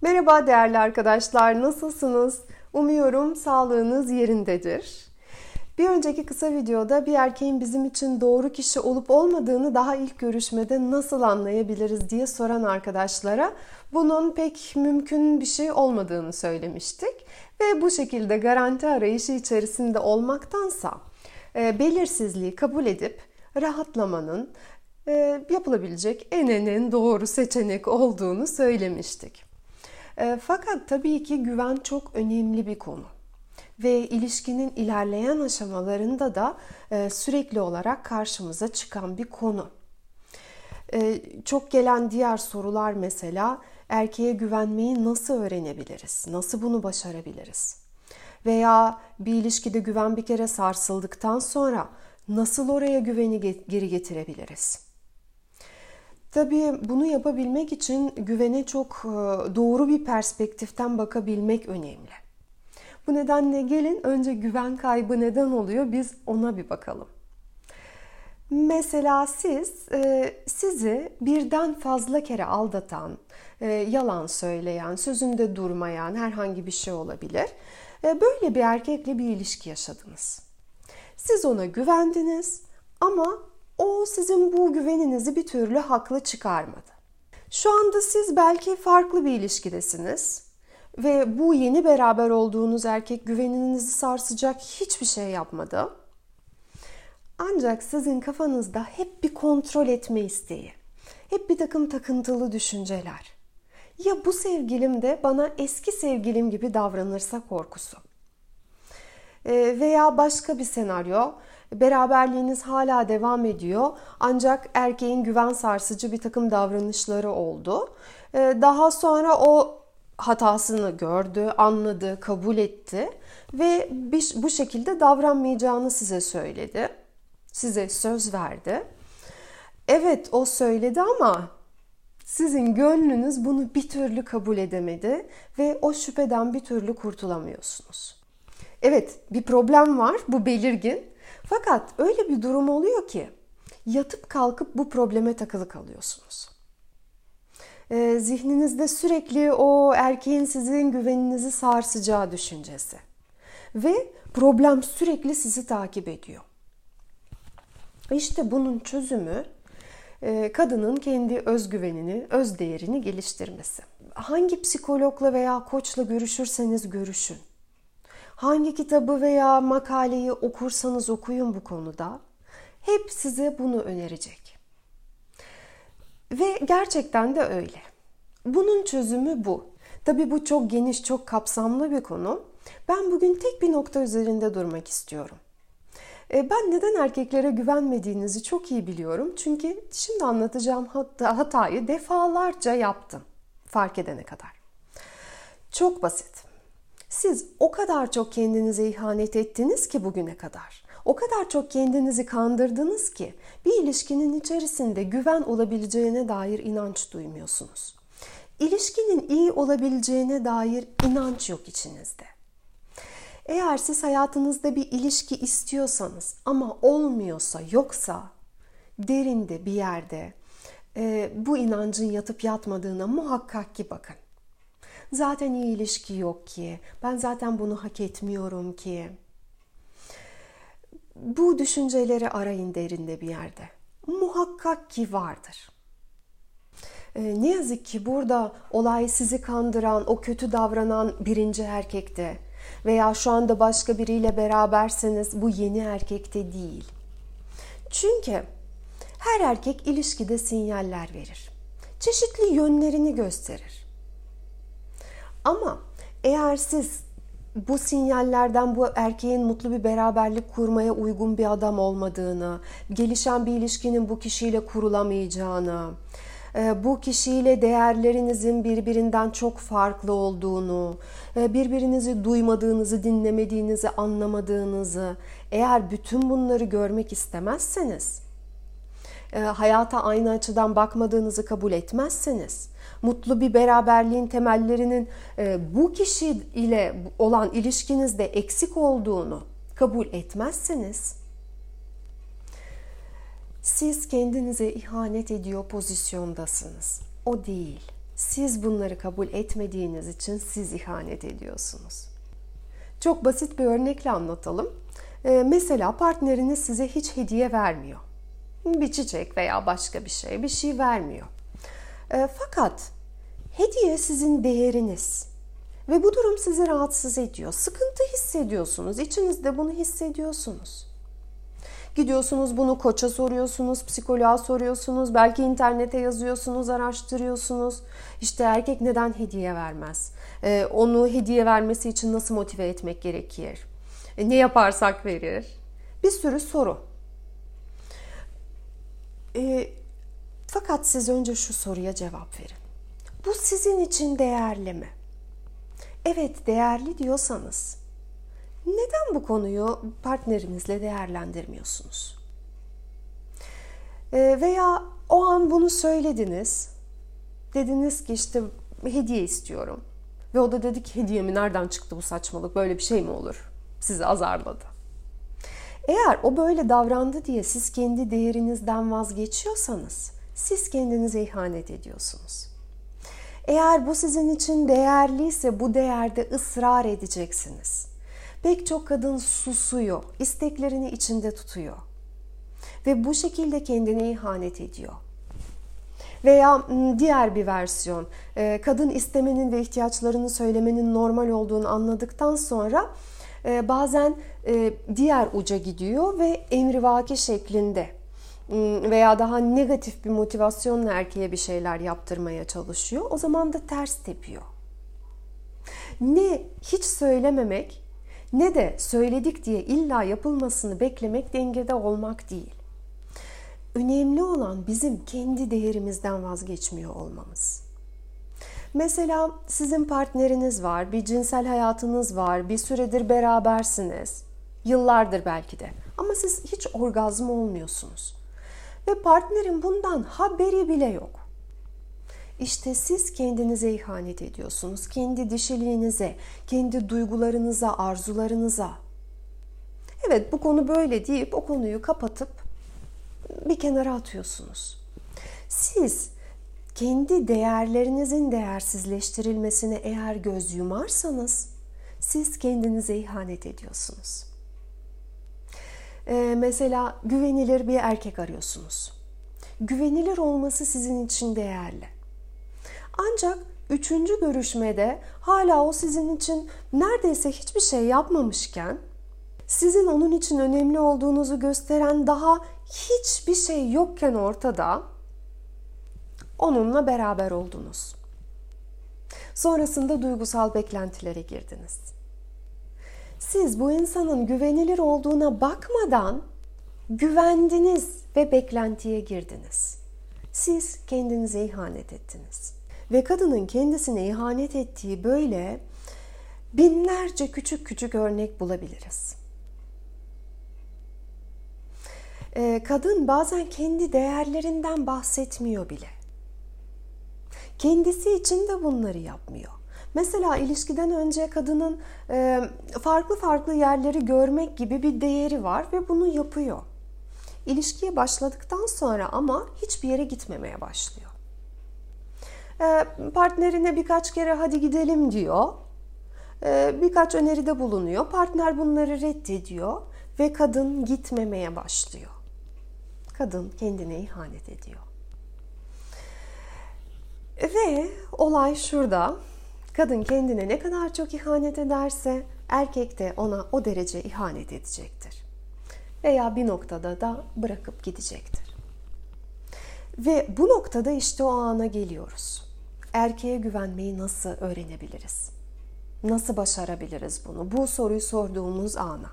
Merhaba değerli arkadaşlar, nasılsınız? Umuyorum sağlığınız yerindedir. Bir önceki kısa videoda bir erkeğin bizim için doğru kişi olup olmadığını daha ilk görüşmede nasıl anlayabiliriz diye soran arkadaşlara bunun pek mümkün bir şey olmadığını söylemiştik. Ve bu şekilde garanti arayışı içerisinde olmaktansa e, belirsizliği kabul edip rahatlamanın e, yapılabilecek en en en doğru seçenek olduğunu söylemiştik. E, fakat tabii ki güven çok önemli bir konu ve ilişkinin ilerleyen aşamalarında da e, sürekli olarak karşımıza çıkan bir konu. E, çok gelen diğer sorular mesela erkeğe güvenmeyi nasıl öğrenebiliriz? Nasıl bunu başarabiliriz? Veya bir ilişkide güven bir kere sarsıldıktan sonra nasıl oraya güveni geri getirebiliriz? Tabii bunu yapabilmek için güvene çok e, doğru bir perspektiften bakabilmek önemli. Bu nedenle gelin önce güven kaybı neden oluyor biz ona bir bakalım. Mesela siz e, sizi birden fazla kere aldatan, e, yalan söyleyen, sözünde durmayan herhangi bir şey olabilir. Böyle bir erkekle bir ilişki yaşadınız. Siz ona güvendiniz ama o sizin bu güveninizi bir türlü haklı çıkarmadı. Şu anda siz belki farklı bir ilişkidesiniz ve bu yeni beraber olduğunuz erkek güveninizi sarsacak hiçbir şey yapmadı. Ancak sizin kafanızda hep bir kontrol etme isteği, hep bir takım takıntılı düşünceler. Ya bu sevgilim de bana eski sevgilim gibi davranırsa korkusu. Ee, veya başka bir senaryo, beraberliğiniz hala devam ediyor ancak erkeğin güven sarsıcı bir takım davranışları oldu. Ee, daha sonra o hatasını gördü, anladı, kabul etti ve bu şekilde davranmayacağını size söyledi. Size söz verdi. Evet o söyledi ama sizin gönlünüz bunu bir türlü kabul edemedi ve o şüpheden bir türlü kurtulamıyorsunuz. Evet bir problem var bu belirgin fakat öyle bir durum oluyor ki yatıp kalkıp bu probleme takılı kalıyorsunuz. Ee, zihninizde sürekli o erkeğin sizin güveninizi sarsacağı düşüncesi. Ve problem sürekli sizi takip ediyor. İşte bunun çözümü e, kadının kendi özgüvenini, öz değerini geliştirmesi. Hangi psikologla veya koçla görüşürseniz görüşün Hangi kitabı veya makaleyi okursanız okuyun bu konuda hep size bunu önerecek. Ve gerçekten de öyle. Bunun çözümü bu. Tabi bu çok geniş, çok kapsamlı bir konu. Ben bugün tek bir nokta üzerinde durmak istiyorum. E, ben neden erkeklere güvenmediğinizi çok iyi biliyorum. Çünkü şimdi anlatacağım hatayı defalarca yaptım fark edene kadar. Çok basit. Siz o kadar çok kendinize ihanet ettiniz ki bugüne kadar. O kadar çok kendinizi kandırdınız ki bir ilişkinin içerisinde güven olabileceğine dair inanç duymuyorsunuz. İlişkinin iyi olabileceğine dair inanç yok içinizde. Eğer siz hayatınızda bir ilişki istiyorsanız ama olmuyorsa, yoksa derinde bir yerde e, bu inancın yatıp yatmadığına muhakkak ki bakın. Zaten iyi ilişki yok ki. Ben zaten bunu hak etmiyorum ki. Bu düşünceleri arayın derinde bir yerde. Muhakkak ki vardır. Ee, ne yazık ki burada olay sizi kandıran, o kötü davranan birinci erkekte veya şu anda başka biriyle beraberseniz bu yeni erkekte değil. Çünkü her erkek ilişkide sinyaller verir. Çeşitli yönlerini gösterir. Ama eğer siz bu sinyallerden bu erkeğin mutlu bir beraberlik kurmaya uygun bir adam olmadığını, gelişen bir ilişkinin bu kişiyle kurulamayacağını, e, bu kişiyle değerlerinizin birbirinden çok farklı olduğunu, e, birbirinizi duymadığınızı, dinlemediğinizi, anlamadığınızı, eğer bütün bunları görmek istemezseniz, e, hayata aynı açıdan bakmadığınızı kabul etmezseniz, mutlu bir beraberliğin temellerinin e, bu kişi ile olan ilişkinizde eksik olduğunu kabul etmezseniz siz kendinize ihanet ediyor pozisyondasınız. O değil. Siz bunları kabul etmediğiniz için siz ihanet ediyorsunuz. Çok basit bir örnekle anlatalım. Ee, mesela partneriniz size hiç hediye vermiyor. Bir çiçek veya başka bir şey, bir şey vermiyor. Ee, fakat hediye sizin değeriniz. Ve bu durum sizi rahatsız ediyor. Sıkıntı hissediyorsunuz. İçinizde bunu hissediyorsunuz. Gidiyorsunuz bunu koça soruyorsunuz, psikoloğa soruyorsunuz, belki internete yazıyorsunuz, araştırıyorsunuz. İşte erkek neden hediye vermez? Ee, onu hediye vermesi için nasıl motive etmek gerekir? Ee, ne yaparsak verir? Bir sürü soru. Ee, fakat siz önce şu soruya cevap verin. Bu sizin için değerli mi? Evet değerli diyorsanız neden bu konuyu partnerinizle değerlendirmiyorsunuz? E, veya o an bunu söylediniz. Dediniz ki işte hediye istiyorum. Ve o da dedi ki hediye mi nereden çıktı bu saçmalık böyle bir şey mi olur? Sizi azarladı. Eğer o böyle davrandı diye siz kendi değerinizden vazgeçiyorsanız siz kendinize ihanet ediyorsunuz. Eğer bu sizin için değerliyse bu değerde ısrar edeceksiniz. Pek çok kadın susuyor, isteklerini içinde tutuyor. Ve bu şekilde kendine ihanet ediyor. Veya diğer bir versiyon, kadın istemenin ve ihtiyaçlarını söylemenin normal olduğunu anladıktan sonra bazen e, diğer uca gidiyor ve emrivaki şeklinde veya daha negatif bir motivasyonla erkeğe bir şeyler yaptırmaya çalışıyor. O zaman da ters tepiyor. Ne hiç söylememek ne de söyledik diye illa yapılmasını beklemek dengede olmak değil. Önemli olan bizim kendi değerimizden vazgeçmiyor olmamız. Mesela sizin partneriniz var, bir cinsel hayatınız var, bir süredir berabersiniz. Yıllardır belki de. Ama siz hiç orgazm olmuyorsunuz. Ve partnerin bundan haberi bile yok. İşte siz kendinize ihanet ediyorsunuz. Kendi dişiliğinize, kendi duygularınıza, arzularınıza. Evet bu konu böyle deyip o konuyu kapatıp bir kenara atıyorsunuz. Siz kendi değerlerinizin değersizleştirilmesine eğer göz yumarsanız siz kendinize ihanet ediyorsunuz. Ee, mesela güvenilir bir erkek arıyorsunuz. Güvenilir olması sizin için değerli. Ancak üçüncü görüşmede hala o sizin için neredeyse hiçbir şey yapmamışken sizin onun için önemli olduğunuzu gösteren daha hiçbir şey yokken ortada onunla beraber oldunuz. Sonrasında duygusal beklentilere girdiniz. Siz bu insanın güvenilir olduğuna bakmadan güvendiniz ve beklentiye girdiniz. Siz kendinize ihanet ettiniz. Ve kadının kendisine ihanet ettiği böyle binlerce küçük küçük örnek bulabiliriz. Ee, kadın bazen kendi değerlerinden bahsetmiyor bile. Kendisi için de bunları yapmıyor. Mesela ilişkiden önce kadının e, farklı farklı yerleri görmek gibi bir değeri var ve bunu yapıyor. İlişkiye başladıktan sonra ama hiçbir yere gitmemeye başlıyor. E, partnerine birkaç kere hadi gidelim diyor. E, birkaç öneride bulunuyor. Partner bunları reddediyor ve kadın gitmemeye başlıyor. Kadın kendine ihanet ediyor. Ve olay şurada. Kadın kendine ne kadar çok ihanet ederse erkek de ona o derece ihanet edecektir. Veya bir noktada da bırakıp gidecektir. Ve bu noktada işte o ana geliyoruz. Erkeğe güvenmeyi nasıl öğrenebiliriz? Nasıl başarabiliriz bunu? Bu soruyu sorduğumuz ana.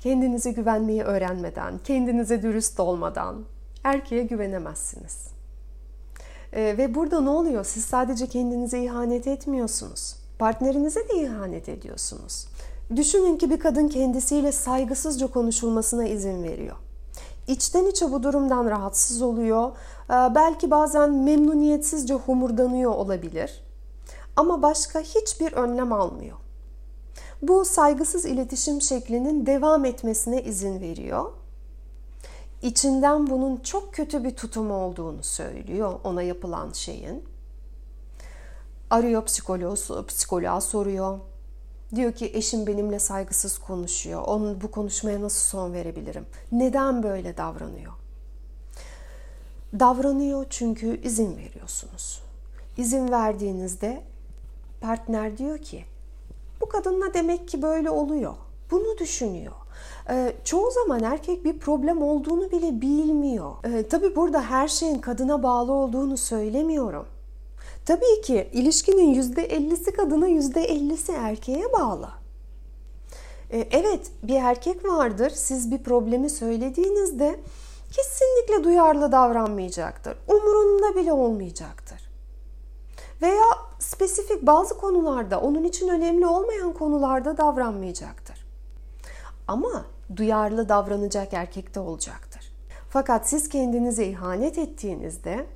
Kendinize güvenmeyi öğrenmeden, kendinize dürüst olmadan erkeğe güvenemezsiniz. E, ve burada ne oluyor? Siz sadece kendinize ihanet etmiyorsunuz. Partnerinize de ihanet ediyorsunuz. Düşünün ki bir kadın kendisiyle saygısızca konuşulmasına izin veriyor. İçten içe bu durumdan rahatsız oluyor. Ee, belki bazen memnuniyetsizce homurdanıyor olabilir. Ama başka hiçbir önlem almıyor. Bu saygısız iletişim şeklinin devam etmesine izin veriyor. İçinden bunun çok kötü bir tutum olduğunu söylüyor ona yapılan şeyin. Arıyor psikoloğu, psikoloğa soruyor. Diyor ki eşim benimle saygısız konuşuyor. Onun bu konuşmaya nasıl son verebilirim? Neden böyle davranıyor? Davranıyor çünkü izin veriyorsunuz. İzin verdiğinizde partner diyor ki bu kadınla demek ki böyle oluyor. Bunu düşünüyor. Ee, çoğu zaman erkek bir problem olduğunu bile bilmiyor. Ee, tabii burada her şeyin kadına bağlı olduğunu söylemiyorum. Tabii ki ilişkinin %50'si kadına %50'si erkeğe bağlı. Ee, evet bir erkek vardır siz bir problemi söylediğinizde kesinlikle duyarlı davranmayacaktır. Umurunda bile olmayacaktır. Veya spesifik bazı konularda onun için önemli olmayan konularda davranmayacaktır. Ama duyarlı davranacak erkek de olacaktır. Fakat siz kendinize ihanet ettiğinizde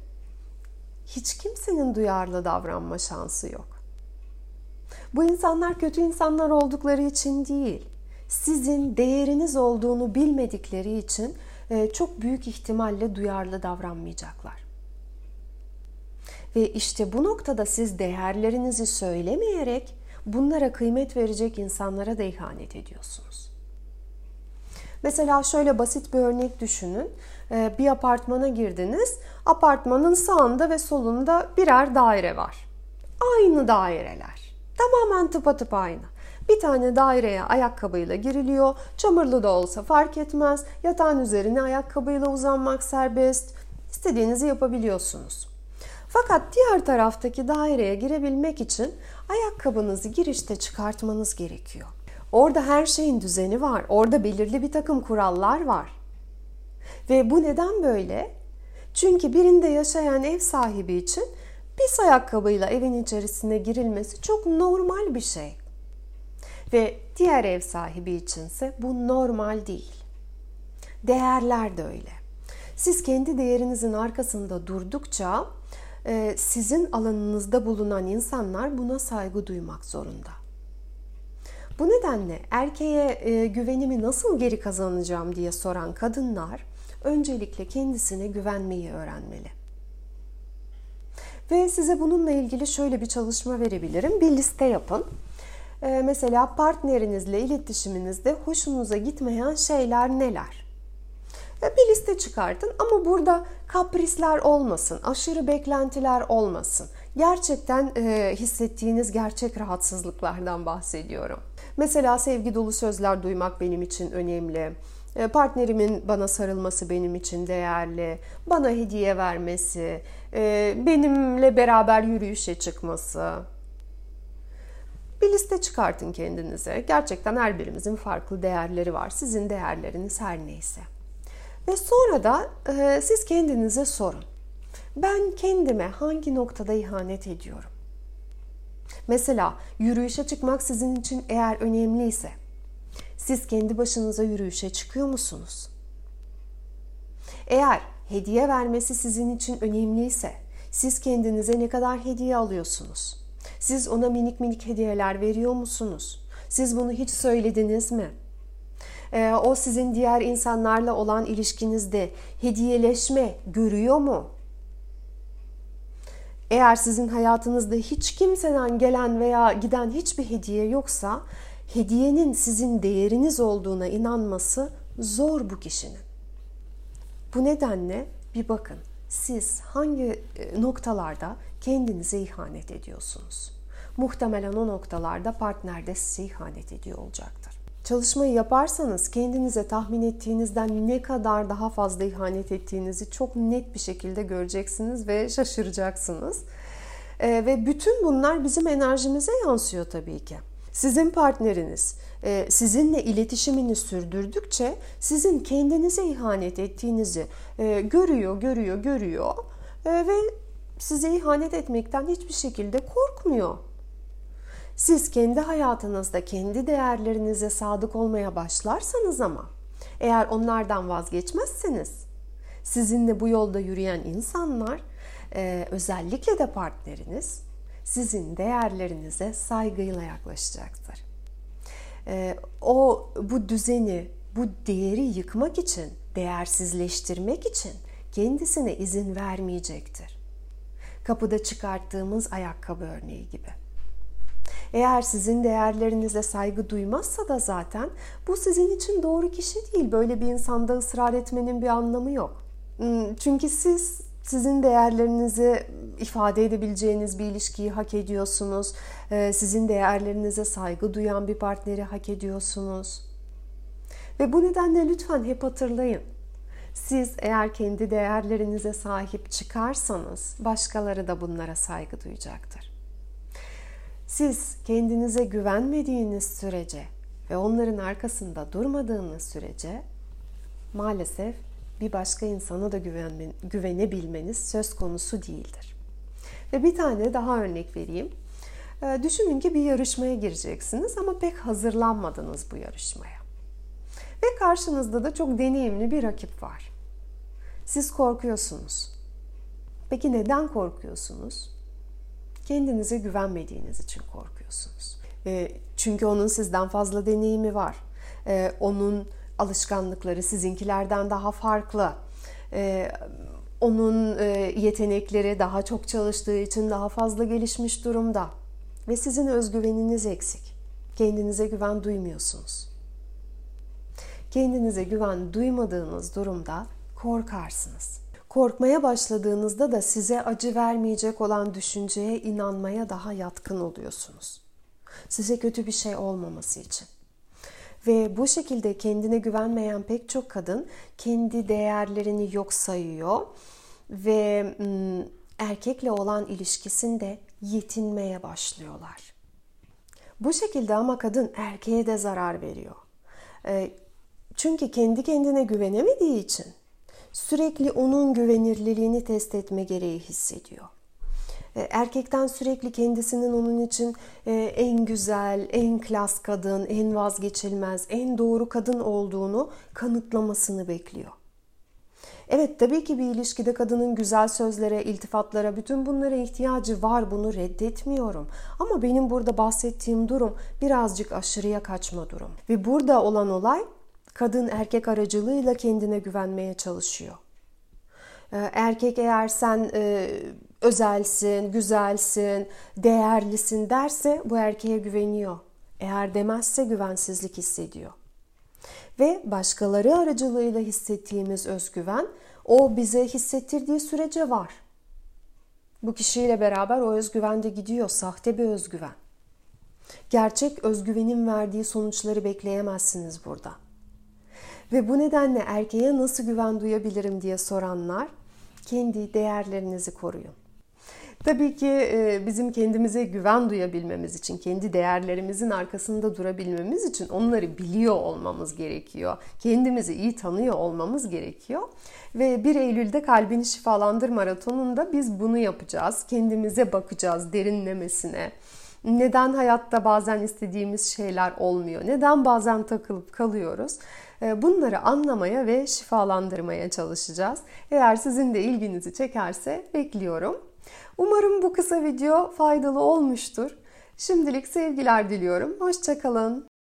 hiç kimsenin duyarlı davranma şansı yok. Bu insanlar kötü insanlar oldukları için değil, sizin değeriniz olduğunu bilmedikleri için e, çok büyük ihtimalle duyarlı davranmayacaklar. Ve işte bu noktada siz değerlerinizi söylemeyerek bunlara kıymet verecek insanlara da ihanet ediyorsunuz. Mesela şöyle basit bir örnek düşünün. Ee, bir apartmana girdiniz. Apartmanın sağında ve solunda birer daire var. Aynı daireler. Tamamen tıpatıp aynı. Bir tane daireye ayakkabıyla giriliyor. Çamurlu da olsa fark etmez. Yatağın üzerine ayakkabıyla uzanmak serbest. İstediğinizi yapabiliyorsunuz. Fakat diğer taraftaki daireye girebilmek için ayakkabınızı girişte çıkartmanız gerekiyor. Orada her şeyin düzeni var. Orada belirli bir takım kurallar var. Ve bu neden böyle? Çünkü birinde yaşayan ev sahibi için pis ayakkabıyla evin içerisine girilmesi çok normal bir şey. Ve diğer ev sahibi içinse bu normal değil. Değerler de öyle. Siz kendi değerinizin arkasında durdukça e, sizin alanınızda bulunan insanlar buna saygı duymak zorunda. Bu nedenle erkeğe e, güvenimi nasıl geri kazanacağım diye soran kadınlar öncelikle kendisine güvenmeyi öğrenmeli. Ve size bununla ilgili şöyle bir çalışma verebilirim. Bir liste yapın. E, mesela partnerinizle iletişiminizde hoşunuza gitmeyen şeyler neler? E, bir liste çıkartın ama burada kaprisler olmasın, aşırı beklentiler olmasın. Gerçekten e, hissettiğiniz gerçek rahatsızlıklardan bahsediyorum. Mesela sevgi dolu sözler duymak benim için önemli. E, partnerimin bana sarılması benim için değerli. Bana hediye vermesi, e, benimle beraber yürüyüşe çıkması. Bir liste çıkartın kendinize. Gerçekten her birimizin farklı değerleri var. Sizin değerleriniz her neyse. Ve sonra da e, siz kendinize sorun. Ben kendime hangi noktada ihanet ediyorum? Mesela yürüyüşe çıkmak sizin için eğer önemliyse siz kendi başınıza yürüyüşe çıkıyor musunuz? Eğer hediye vermesi sizin için önemliyse siz kendinize ne kadar hediye alıyorsunuz? Siz ona minik minik hediyeler veriyor musunuz? Siz bunu hiç söylediniz mi? Ee, o sizin diğer insanlarla olan ilişkinizde hediyeleşme görüyor mu? Eğer sizin hayatınızda hiç kimseden gelen veya giden hiçbir hediye yoksa hediyenin sizin değeriniz olduğuna inanması zor bu kişinin. Bu nedenle bir bakın siz hangi e, noktalarda kendinize ihanet ediyorsunuz? Muhtemelen o noktalarda partner de size ihanet ediyor olacaktır. Çalışmayı yaparsanız kendinize tahmin ettiğinizden ne kadar daha fazla ihanet ettiğinizi çok net bir şekilde göreceksiniz ve şaşıracaksınız. E, ve bütün bunlar bizim enerjimize yansıyor tabii ki. Sizin partneriniz e, sizinle iletişimini sürdürdükçe sizin kendinize ihanet ettiğinizi e, görüyor, görüyor, görüyor e, ve size ihanet etmekten hiçbir şekilde korkmuyor. Siz kendi hayatınızda kendi değerlerinize sadık olmaya başlarsanız ama eğer onlardan vazgeçmezseniz sizinle bu yolda yürüyen insanlar e, özellikle de partneriniz sizin değerlerinize saygıyla yaklaşacaktır. E, o bu düzeni, bu değeri yıkmak için değersizleştirmek için kendisine izin vermeyecektir. Kapıda çıkarttığımız ayakkabı örneği gibi. Eğer sizin değerlerinize saygı duymazsa da zaten bu sizin için doğru kişi değil. Böyle bir insanda ısrar etmenin bir anlamı yok. Hmm, çünkü siz sizin değerlerinizi ifade edebileceğiniz bir ilişkiyi hak ediyorsunuz. Ee, sizin değerlerinize saygı duyan bir partneri hak ediyorsunuz. Ve bu nedenle lütfen hep hatırlayın. Siz eğer kendi değerlerinize sahip çıkarsanız başkaları da bunlara saygı duyacaktır. Siz kendinize güvenmediğiniz sürece ve onların arkasında durmadığınız sürece maalesef bir başka insana da güvenme, güvenebilmeniz söz konusu değildir. Ve bir tane daha örnek vereyim. Ee, düşünün ki bir yarışmaya gireceksiniz ama pek hazırlanmadınız bu yarışmaya. Ve karşınızda da çok deneyimli bir rakip var. Siz korkuyorsunuz. Peki neden korkuyorsunuz? Kendinize güvenmediğiniz için korkuyorsunuz. Ee, çünkü onun sizden fazla deneyimi var. Ee, onun alışkanlıkları sizinkilerden daha farklı. Ee, onun e, yetenekleri daha çok çalıştığı için daha fazla gelişmiş durumda. Ve sizin özgüveniniz eksik. Kendinize güven duymuyorsunuz. Kendinize güven duymadığınız durumda korkarsınız. Korkmaya başladığınızda da size acı vermeyecek olan düşünceye inanmaya daha yatkın oluyorsunuz. Size kötü bir şey olmaması için. Ve bu şekilde kendine güvenmeyen pek çok kadın kendi değerlerini yok sayıyor ve erkekle olan ilişkisinde yetinmeye başlıyorlar. Bu şekilde ama kadın erkeğe de zarar veriyor. Çünkü kendi kendine güvenemediği için sürekli onun güvenirliliğini test etme gereği hissediyor. E, erkekten sürekli kendisinin onun için e, en güzel, en klas kadın, en vazgeçilmez, en doğru kadın olduğunu kanıtlamasını bekliyor. Evet tabii ki bir ilişkide kadının güzel sözlere, iltifatlara, bütün bunlara ihtiyacı var. Bunu reddetmiyorum. Ama benim burada bahsettiğim durum birazcık aşırıya kaçma durum. Ve burada olan olay kadın erkek aracılığıyla kendine güvenmeye çalışıyor. Ee, erkek eğer sen e, özelsin, güzelsin, değerlisin derse bu erkeğe güveniyor. Eğer demezse güvensizlik hissediyor. Ve başkaları aracılığıyla hissettiğimiz özgüven o bize hissettirdiği sürece var. Bu kişiyle beraber o özgüven de gidiyor. Sahte bir özgüven. Gerçek özgüvenin verdiği sonuçları bekleyemezsiniz burada. Ve bu nedenle erkeğe nasıl güven duyabilirim diye soranlar kendi değerlerinizi koruyun. Tabii ki e, bizim kendimize güven duyabilmemiz için, kendi değerlerimizin arkasında durabilmemiz için onları biliyor olmamız gerekiyor. Kendimizi iyi tanıyor olmamız gerekiyor. Ve 1 Eylül'de Kalbini Şifalandır Maratonu'nda biz bunu yapacağız. Kendimize bakacağız derinlemesine. Neden hayatta bazen istediğimiz şeyler olmuyor? Neden bazen takılıp kalıyoruz? Ee, bunları anlamaya ve şifalandırmaya çalışacağız. Eğer sizin de ilginizi çekerse bekliyorum. Umarım bu kısa video faydalı olmuştur. Şimdilik sevgiler diliyorum. Hoşçakalın.